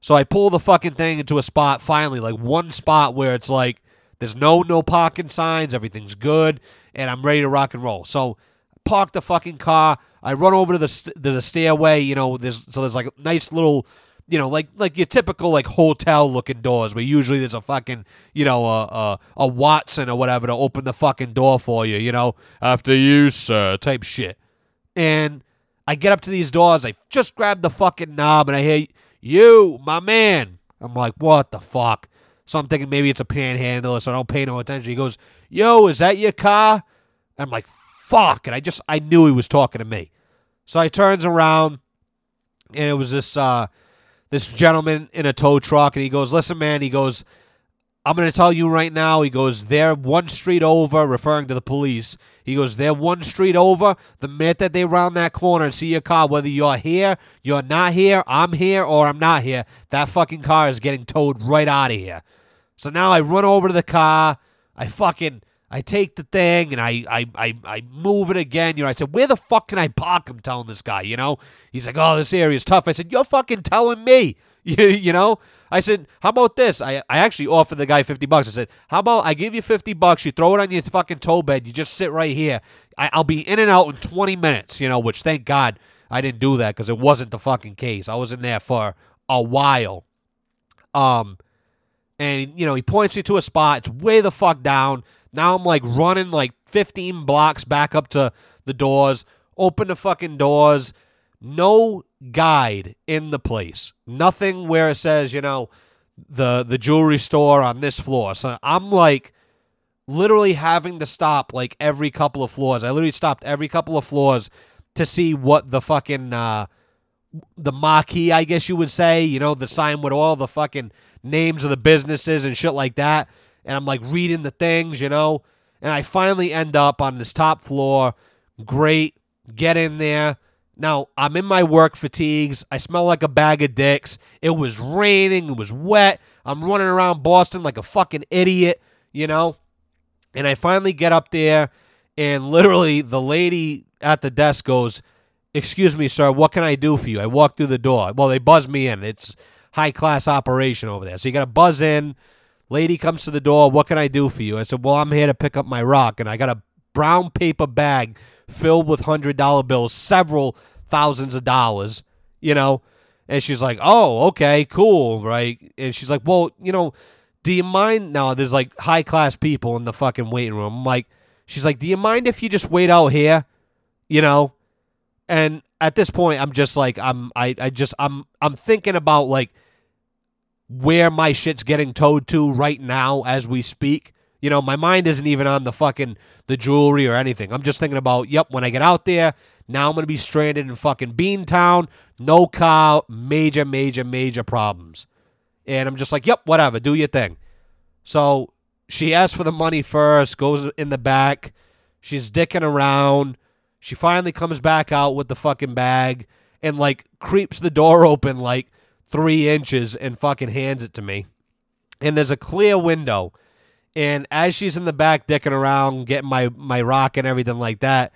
So I pull the fucking thing into a spot finally, like one spot where it's like there's no no parking signs, everything's good, and I'm ready to rock and roll. So park the fucking car. I run over to the st- the stairway. You know, there's so there's like a nice little, you know, like like your typical like hotel looking doors where usually there's a fucking you know a, a a Watson or whatever to open the fucking door for you. You know, after you sir type shit. And I get up to these doors. I just grab the fucking knob and I hear you, my man. I'm like, what the fuck? So I'm thinking maybe it's a panhandler, so I don't pay no attention. He goes, yo, is that your car? I'm like, fuck. And I just, I knew he was talking to me. So I turns around, and it was this, uh, this gentleman in a tow truck, and he goes, listen, man, he goes, I'm going to tell you right now. He goes, they're one street over, referring to the police. He goes, they're one street over. The minute that they round that corner and see your car, whether you're here, you're not here, I'm here, or I'm not here, that fucking car is getting towed right out of here. So now I run over to the car. I fucking, I take the thing and I, I, I, I move it again. You know, I said, where the fuck can I park? I'm telling this guy, you know? He's like, oh, this area is tough. I said, you're fucking telling me. [laughs] You, you know? I said, how about this? I, I actually offered the guy 50 bucks. I said, how about I give you 50 bucks, you throw it on your fucking tow bed, you just sit right here. I, I'll be in and out in 20 minutes, you know, which thank God I didn't do that because it wasn't the fucking case. I was in there for a while. Um, and, you know, he points me to a spot. It's way the fuck down. Now I'm like running like 15 blocks back up to the doors, open the fucking doors. No guide in the place. Nothing where it says, you know, the the jewelry store on this floor. So I'm like literally having to stop like every couple of floors. I literally stopped every couple of floors to see what the fucking uh the marquee, I guess you would say, you know, the sign with all the fucking names of the businesses and shit like that. And I'm like reading the things, you know. And I finally end up on this top floor. Great. Get in there now, I'm in my work fatigues. I smell like a bag of dicks. It was raining. It was wet. I'm running around Boston like a fucking idiot, you know? And I finally get up there, and literally the lady at the desk goes, Excuse me, sir, what can I do for you? I walk through the door. Well, they buzz me in. It's high class operation over there. So you got to buzz in. Lady comes to the door. What can I do for you? I said, Well, I'm here to pick up my rock. And I got a brown paper bag filled with $100 bills, several thousands of dollars, you know. And she's like, "Oh, okay, cool, right?" And she's like, "Well, you know, do you mind now? There's like high class people in the fucking waiting room." I'm like, she's like, "Do you mind if you just wait out here?" You know, and at this point, I'm just like, I'm, I, I just, I'm, I'm thinking about like where my shit's getting towed to right now as we speak. You know, my mind isn't even on the fucking the jewelry or anything. I'm just thinking about, yep, when I get out there, now I'm gonna be stranded in fucking Beantown, no car, major, major, major problems. And I'm just like, yep, whatever, do your thing. So she asks for the money first, goes in the back, she's dicking around. She finally comes back out with the fucking bag and like creeps the door open like three inches and fucking hands it to me. And there's a clear window. And as she's in the back dicking around, getting my, my rock and everything like that,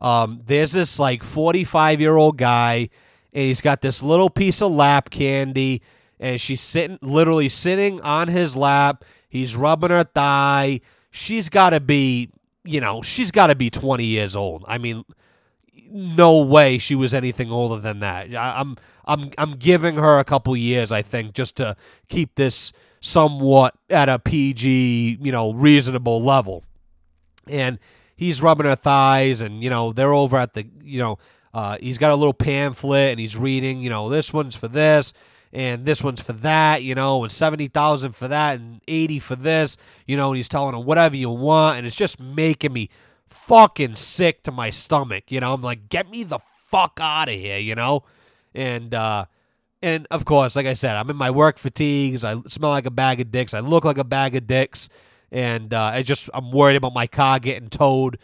um, there's this like 45 year old guy, and he's got this little piece of lap candy, and she's sitting, literally sitting on his lap. He's rubbing her thigh. She's got to be, you know, she's got to be 20 years old. I mean, no way she was anything older than that. I, I'm, I'm, I'm giving her a couple years, I think, just to keep this somewhat at a PG, you know, reasonable level. And he's rubbing her thighs, and you know they're over at the, you know, uh, he's got a little pamphlet, and he's reading, you know, this one's for this, and this one's for that, you know, and seventy thousand for that, and eighty for this, you know, and he's telling her whatever you want, and it's just making me fucking sick to my stomach, you know. I'm like, get me the fuck out of here, you know, and uh, and of course, like I said, I'm in my work fatigues. I smell like a bag of dicks. I look like a bag of dicks, and uh, I just I'm worried about my car getting towed,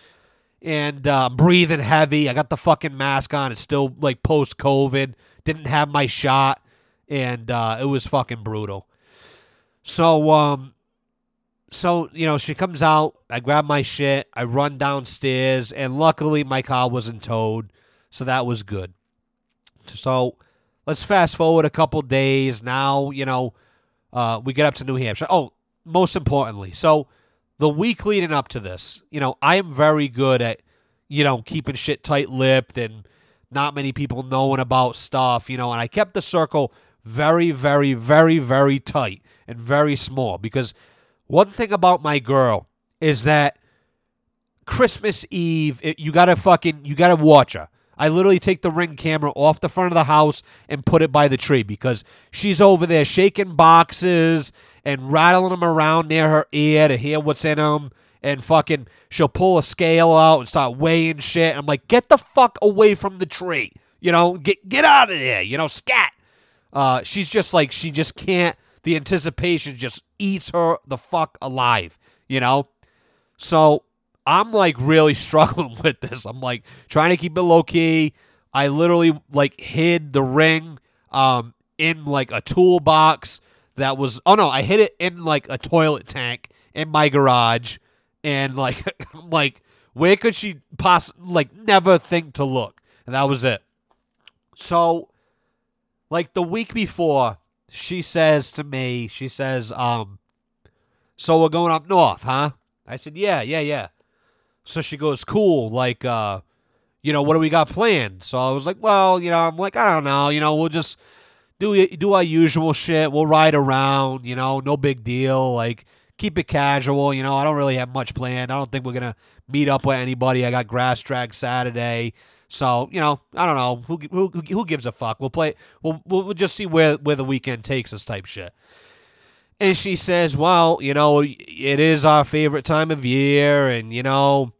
and uh, I'm breathing heavy. I got the fucking mask on. It's still like post COVID. Didn't have my shot, and uh, it was fucking brutal. So um, so you know she comes out. I grab my shit. I run downstairs, and luckily my car wasn't towed, so that was good. So let's fast forward a couple days. Now, you know, uh, we get up to New Hampshire. Oh, most importantly, so the week leading up to this, you know, I am very good at, you know, keeping shit tight lipped and not many people knowing about stuff, you know, and I kept the circle very, very, very, very tight and very small because one thing about my girl is that Christmas Eve, it, you gotta fucking, you gotta watch her. I literally take the ring camera off the front of the house and put it by the tree because she's over there shaking boxes and rattling them around near her ear to hear what's in them. And fucking, she'll pull a scale out and start weighing shit. I'm like, get the fuck away from the tree. You know, get get out of there. You know, scat. Uh, she's just like, she just can't. The anticipation just eats her the fuck alive. You know, so I'm like really [laughs] struggling with this. I'm like trying to keep it low key. I literally like hid the ring um in like a toolbox that was oh no, I hid it in like a toilet tank in my garage and like [laughs] like where could she possibly like never think to look? And that was it. So like the week before, she says to me, she says, um, so we're going up north, huh? I said, yeah, yeah, yeah. So she goes, cool. Like, uh, you know, what do we got planned? So I was like, well, you know, I'm like, I don't know. You know, we'll just do do our usual shit. We'll ride around. You know, no big deal. Like, keep it casual. You know, I don't really have much planned. I don't think we're gonna meet up with anybody. I got grass drag Saturday. So you know, I don't know who who who gives a fuck. We'll play. We'll we'll just see where where the weekend takes us, type shit. And she says, "Well, you know, it is our favorite time of year, and you know,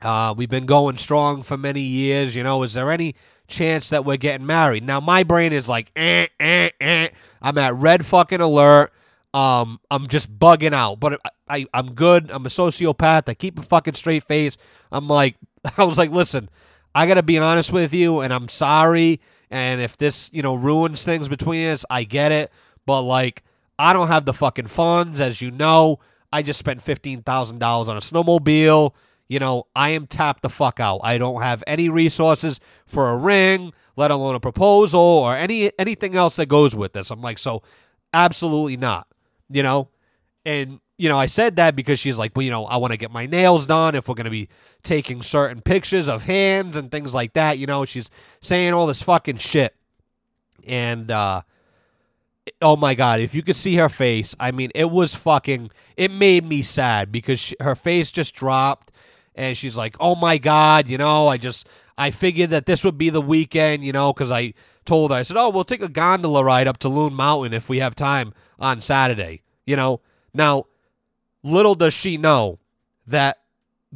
uh, we've been going strong for many years. You know, is there any chance that we're getting married?" Now, my brain is like, eh, eh, eh. I'm at red fucking alert. Um, I'm just bugging out, but I, I I'm good. I'm a sociopath. I keep a fucking straight face. I'm like, [laughs] I was like, listen, I gotta be honest with you, and I'm sorry. And if this, you know, ruins things between us, I get it. But like, I don't have the fucking funds, as you know. I just spent fifteen thousand dollars on a snowmobile. You know, I am tapped the fuck out. I don't have any resources for a ring, let alone a proposal or any anything else that goes with this. I'm like, so absolutely not. You know, and you know, I said that because she's like, well, you know, I want to get my nails done if we're going to be taking certain pictures of hands and things like that. You know, she's saying all this fucking shit. and uh, oh my god, if you could see her face, I mean, it was fucking. It made me sad because she, her face just dropped, and she's like, "Oh my god, you know, I just I figured that this would be the weekend, you know, because I told her I said, oh, we'll take a gondola ride up to Loon Mountain if we have time on Saturday, you know. Now, little does she know that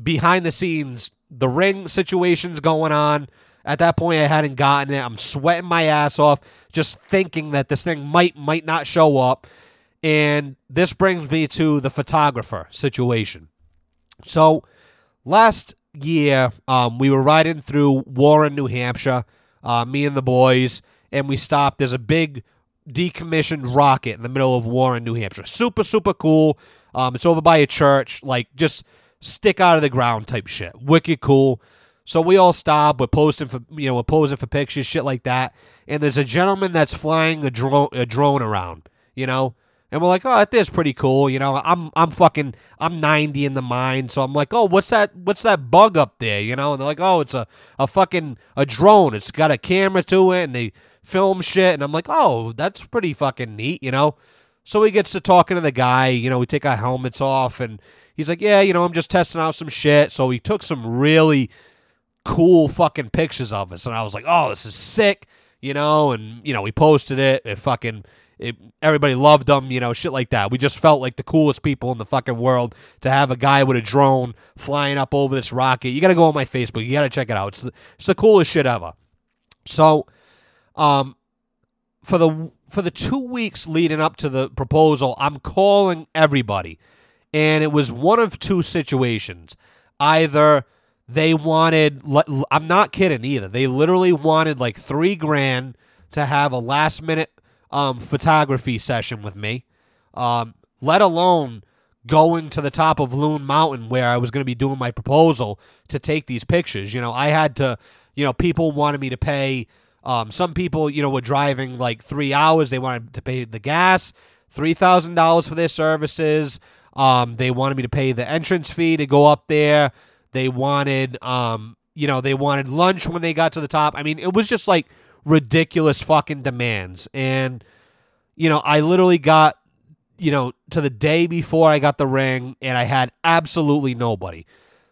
behind the scenes, the ring situation's going on. At that point, I hadn't gotten it. I'm sweating my ass off just thinking that this thing might might not show up. And this brings me to the photographer situation. So last year, um, we were riding through Warren, New Hampshire, uh, me and the boys, and we stopped. There's a big decommissioned rocket in the middle of Warren, New Hampshire. Super, super cool. Um, it's over by a church, like just stick out of the ground type shit. Wicked cool. So we all stop. We're posting for you know we're posing for pictures, shit like that. And there's a gentleman that's flying a drone a drone around, you know. And we're like, oh, that is pretty cool, you know. I'm I'm fucking I'm 90 in the mind, so I'm like, oh, what's that? What's that bug up there, you know? And they're like, oh, it's a a fucking a drone. It's got a camera to it, and they film shit. And I'm like, oh, that's pretty fucking neat, you know. So he gets to talking to the guy, you know. We take our helmets off, and he's like, yeah, you know, I'm just testing out some shit. So he took some really cool fucking pictures of us, and I was like, "Oh, this is sick," you know. And you know, we posted it. It fucking it, everybody loved them, you know, shit like that. We just felt like the coolest people in the fucking world to have a guy with a drone flying up over this rocket. You got to go on my Facebook. You got to check it out. It's the, it's the coolest shit ever. So, um, for the for the two weeks leading up to the proposal, I'm calling everybody, and it was one of two situations. Either they wanted, I'm not kidding either. They literally wanted like three grand to have a last minute um, photography session with me, um, let alone going to the top of Loon Mountain where I was going to be doing my proposal to take these pictures. You know, I had to, you know, people wanted me to pay. Um, some people, you know, were driving like three hours. They wanted to pay the gas, three thousand dollars for their services. Um, they wanted me to pay the entrance fee to go up there. They wanted, um, you know, they wanted lunch when they got to the top. I mean, it was just like ridiculous fucking demands. And, you know, I literally got, you know, to the day before I got the ring and I had absolutely nobody.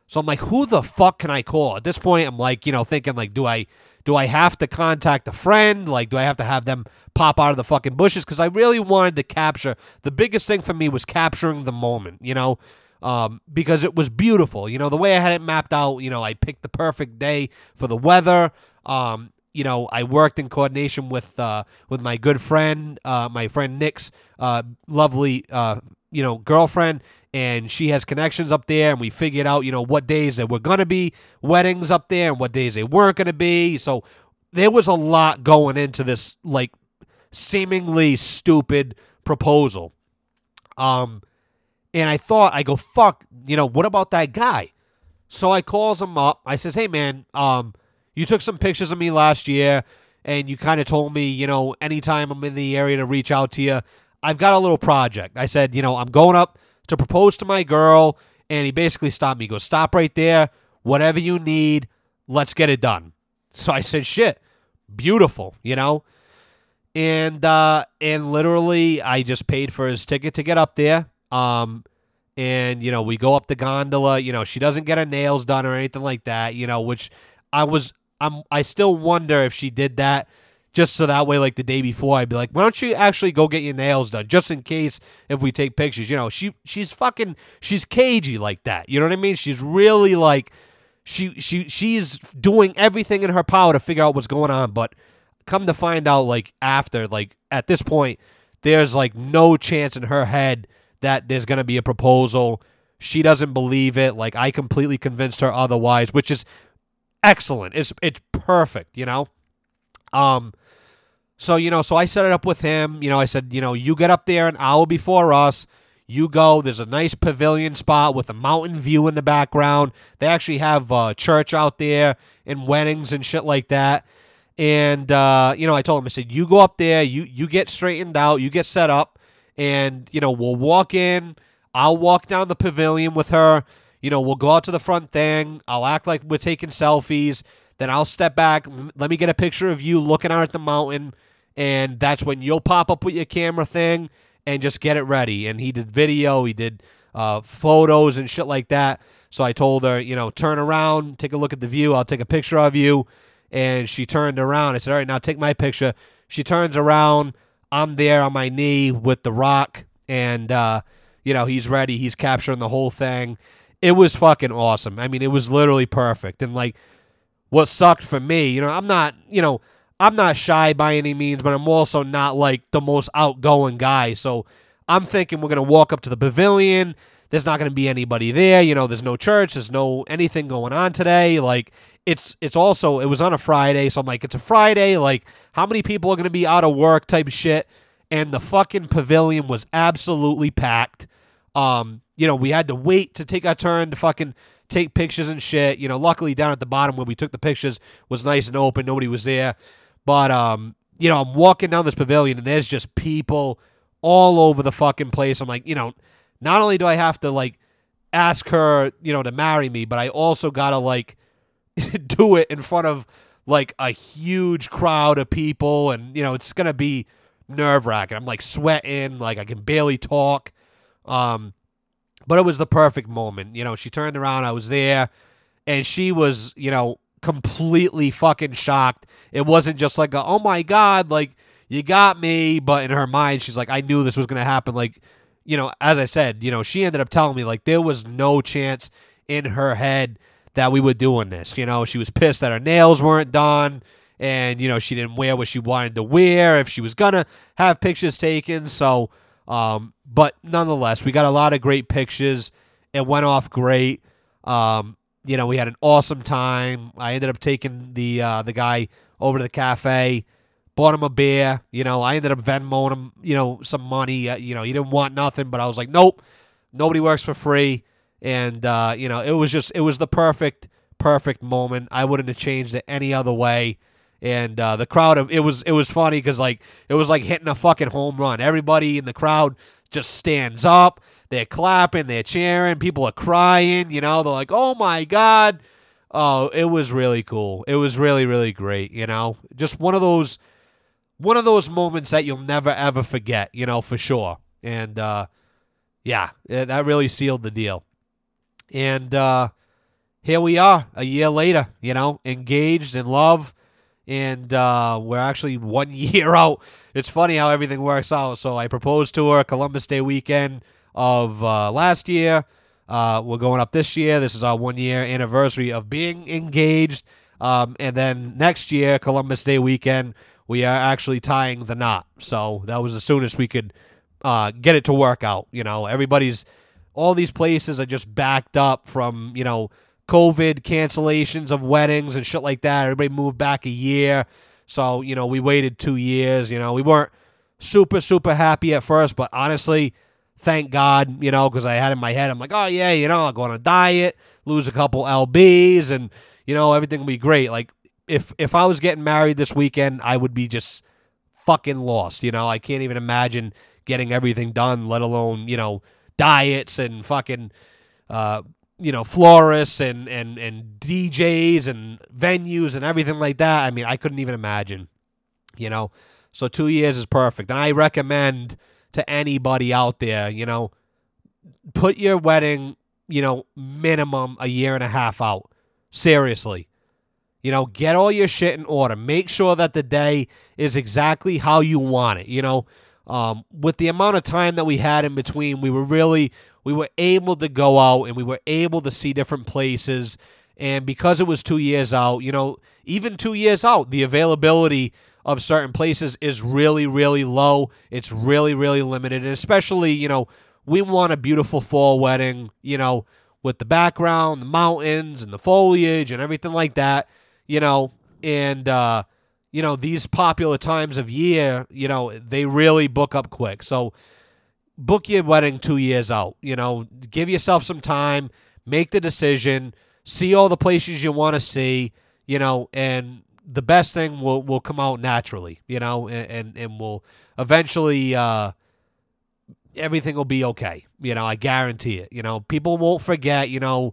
So I'm like, who the fuck can I call? At this point, I'm like, you know, thinking like, do I do I have to contact a friend? Like, do I have to have them pop out of the fucking bushes? Because I really wanted to capture the biggest thing for me was capturing the moment, you know um, because it was beautiful. You know, the way I had it mapped out, you know, I picked the perfect day for the weather. Um, you know, I worked in coordination with uh, with my good friend, uh, my friend Nick's uh, lovely, uh, you know, girlfriend, and she has connections up there, and we figured out, you know, what days there were gonna be weddings up there, and what days they weren't gonna be. So there was a lot going into this, like, seemingly stupid proposal. Um, and I thought, I go, fuck, you know, what about that guy? So I calls him up. I says, hey, man, um, you took some pictures of me last year, and you kind of told me, you know, anytime I'm in the area to reach out to you. I've got a little project. I said, you know, I'm going up to propose to my girl, and he basically stopped me. He goes, stop right there. Whatever you need, let's get it done. So I said, shit, beautiful, you know? And uh and literally I just paid for his ticket to get up there. Um, and you know we go up the gondola. You know she doesn't get her nails done or anything like that. You know, which I was I'm I still wonder if she did that just so that way like the day before I'd be like, why don't you actually go get your nails done just in case if we take pictures. You know, she she's fucking she's cagey like that. You know what I mean? She's really like she she she's doing everything in her power to figure out what's going on, but come to find out like after like at this point there's like no chance in her head that there's going to be a proposal. She doesn't believe it. Like I completely convinced her otherwise, which is excellent. It's it's perfect, you know. Um so you know, so I set it up with him, you know, I said, you know, you get up there an hour before us. You go, there's a nice pavilion spot with a mountain view in the background. They actually have a church out there and weddings and shit like that. And uh, you know, I told him, I said, you go up there, you you get straightened out, you get set up and you know we'll walk in. I'll walk down the pavilion with her. You know, we'll go out to the front thing. I'll act like we're taking selfies. Then I'll step back. Let me get a picture of you looking out at the mountain. and that's when you'll pop up with your camera thing and just get it ready. And he did video, he did uh, photos and shit like that. So I told her, you know, turn around, take a look at the view. I'll take a picture of you. And she turned around. I said, all right, now take my picture. She turns around. I'm there on my knee with the rock. And, uh, you know, he's ready. He's capturing the whole thing. It was fucking awesome. I mean, it was literally perfect. And, like, what sucked for me, you know, I'm not, you know, I'm not shy by any means, but I'm also not like the most outgoing guy. So I'm thinking we're gonna walk up to the pavilion. There's not gonna be anybody there. You know, there's no church. There's no anything going on today. Like it's it's also it was on a Friday, so I'm like, it's a Friday. Like how many people are gonna be out of work? Type of shit. And the fucking pavilion was absolutely packed. Um, you know, we had to wait to take our turn to fucking take pictures and shit. You know, luckily down at the bottom where we took the pictures was nice and open. Nobody was there. But um, you know, I'm walking down this pavilion and there's just people all over the fucking place. I'm like, you know, not only do I have to like ask her, you know, to marry me, but I also gotta like [laughs] do it in front of like a huge crowd of people, and you know, it's gonna be nerve wracking. I'm like sweating, like I can barely talk. Um, but it was the perfect moment. You know, she turned around, I was there, and she was, you know, completely fucking shocked. It wasn't just like, a, oh my God, like, you got me. But in her mind, she's like, I knew this was to happen. Like, you know, as I said, you know, she ended up telling me, like, there was no chance in her head that we were doing this. You know, she was pissed that her nails weren't done and, you know, she didn't wear what she wanted to wear if she was going to have pictures taken. So, um, but nonetheless, we got a lot of great pictures. It went off great. Um, you know, we had an awesome time. I ended up taking the uh, the guy over to the cafe, bought him a beer. You know, I ended up Venmoing him, you know, some money. Uh, you know, he didn't want nothing, but I was like, nope, nobody works for free. And uh, you know, it was just it was the perfect perfect moment. I wouldn't have changed it any other way. And uh, the crowd, it was it was funny because like it was like hitting a fucking home run. Everybody in the crowd just stands up. They're clapping, they're cheering, people are crying, you know, they're like, oh my God. Oh, it was really cool. It was really, really great, you know. Just one of those one of those moments that you'll never ever forget, you know, for sure. And uh yeah, that really sealed the deal. And uh here we are, a year later, you know, engaged in love and uh, we're actually [laughs] one year out. It's funny how everything works out. So I proposed to her Columbus Day weekend of uh, last year. Uh, we're going up this year. This is our one year anniversary of being engaged. Um, and then next year, Columbus Day weekend, we are actually tying the knot. So that was as soon as we could uh, get it to work out. You know, everybody's, all these places are just backed up from, you know, COVID cancellations of weddings and shit like that. Everybody moved back a year. So, you know, we waited two years. You know, we weren't super, super happy at first, but honestly, thank God, you know, because I had in my head, I'm like, oh, yeah, you know, I'll go on a diet, lose a couple LBs, and, you know, everything will be great. Like, if if I was getting married this weekend, I would be just fucking lost. You know, I can't even imagine getting everything done, let alone, you know, diets and fucking, uh, you know, florists and, and, and DJs and venues and everything like that. I mean, I couldn't even imagine, you know. So two years is perfect. And I recommend to anybody out there, you know, put your wedding, you know, minimum a year and a half out. Seriously. You know, get all your shit in order. Make sure that the day is exactly how you want it. You know, um, with the amount of time that we had in between, we were really we were able to go out and we were able to see different places. And because it was two years out, you know, even two years out, the availability of certain places is really, really low. It's really, really limited. And especially, you know, we want a beautiful fall wedding, you know, with the background, the mountains and the foliage and everything like that, you know, and, uh, you know, these popular times of year, you know, they really book up quick. So book your wedding two years out. You know, give yourself some time, make the decision, see all the places you want to see, you know, and the best thing will will come out naturally, you know, and and, and will eventually uh, everything will be okay. You know, I guarantee it. You know, people won't forget. You know,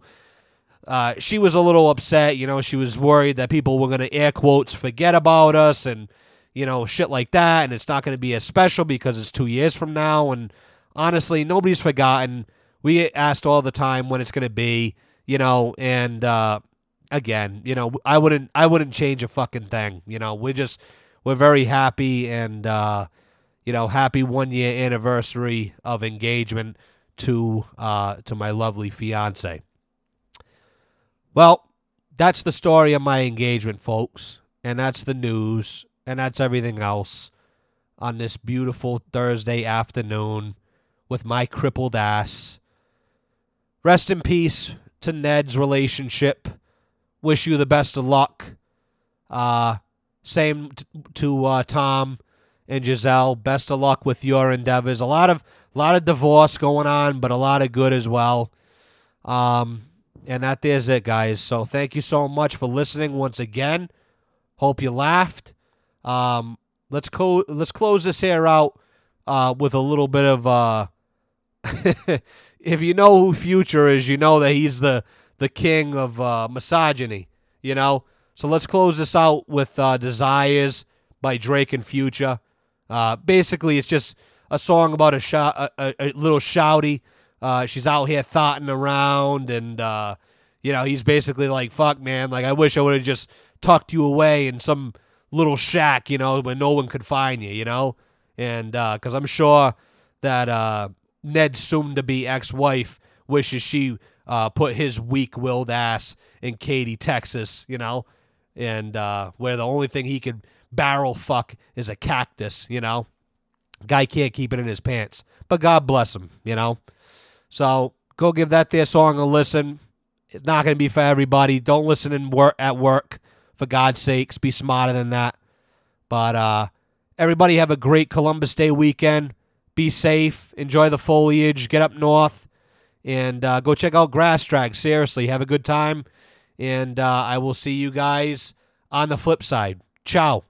uh, she was a little upset. You know, she was worried that people were going to air quotes forget about us, and you know, shit like that, and it's not going to be as special because it's two years from now. And honestly, nobody's forgotten. We get asked all the time when it's going to be, you know, and uh, again, you know, I wouldn't, I wouldn't change a fucking thing. You know, we're just, we're very happy and, uh, you know, happy one year anniversary of engagement to, uh, to my lovely fiance. Well, that's the story of my engagement, folks, and that's the news, and that's everything else on this beautiful Thursday afternoon with my crippled ass. Rest in peace to Ned's relationship. Wish you the best of luck. Uh, same t- to uh, Tom and Gisele. Best of luck with your endeavors. A lot of a lot of divorce going on, but a lot of good as well. Um, and that is it, guys. So thank you so much for listening once again. Hope you laughed. Um, let's co- let's close this here out uh, with a little bit of. Uh, [laughs] if you know who Future is, you know that he's the the king of uh, misogyny. You know, so let's close this out with uh, "Desires" by Drake and Future. Uh, basically, it's just a song about a, sh- a, a, a little shouty. Uh, she's out here thoughting around, and uh, you know he's basically like, "Fuck, man! Like I wish I would have just tucked you away in some little shack, you know, where no one could find you, you know." And because I'm sure that uh, Ned's soon-to-be ex-wife wishes she uh, put his weak-willed ass in Katy, Texas, you know, and uh, where the only thing he could barrel fuck is a cactus, you know. Guy can't keep it in his pants, but God bless him, you know. So go give that their song a listen. It's not going to be for everybody. Don't listen in work at work, for God's sakes. Be smarter than that. But uh, everybody have a great Columbus Day weekend. Be safe. Enjoy the foliage. Get up north. And uh, go check out Grass Drag. Seriously, have a good time. And uh, I will see you guys on the flip side. Ciao.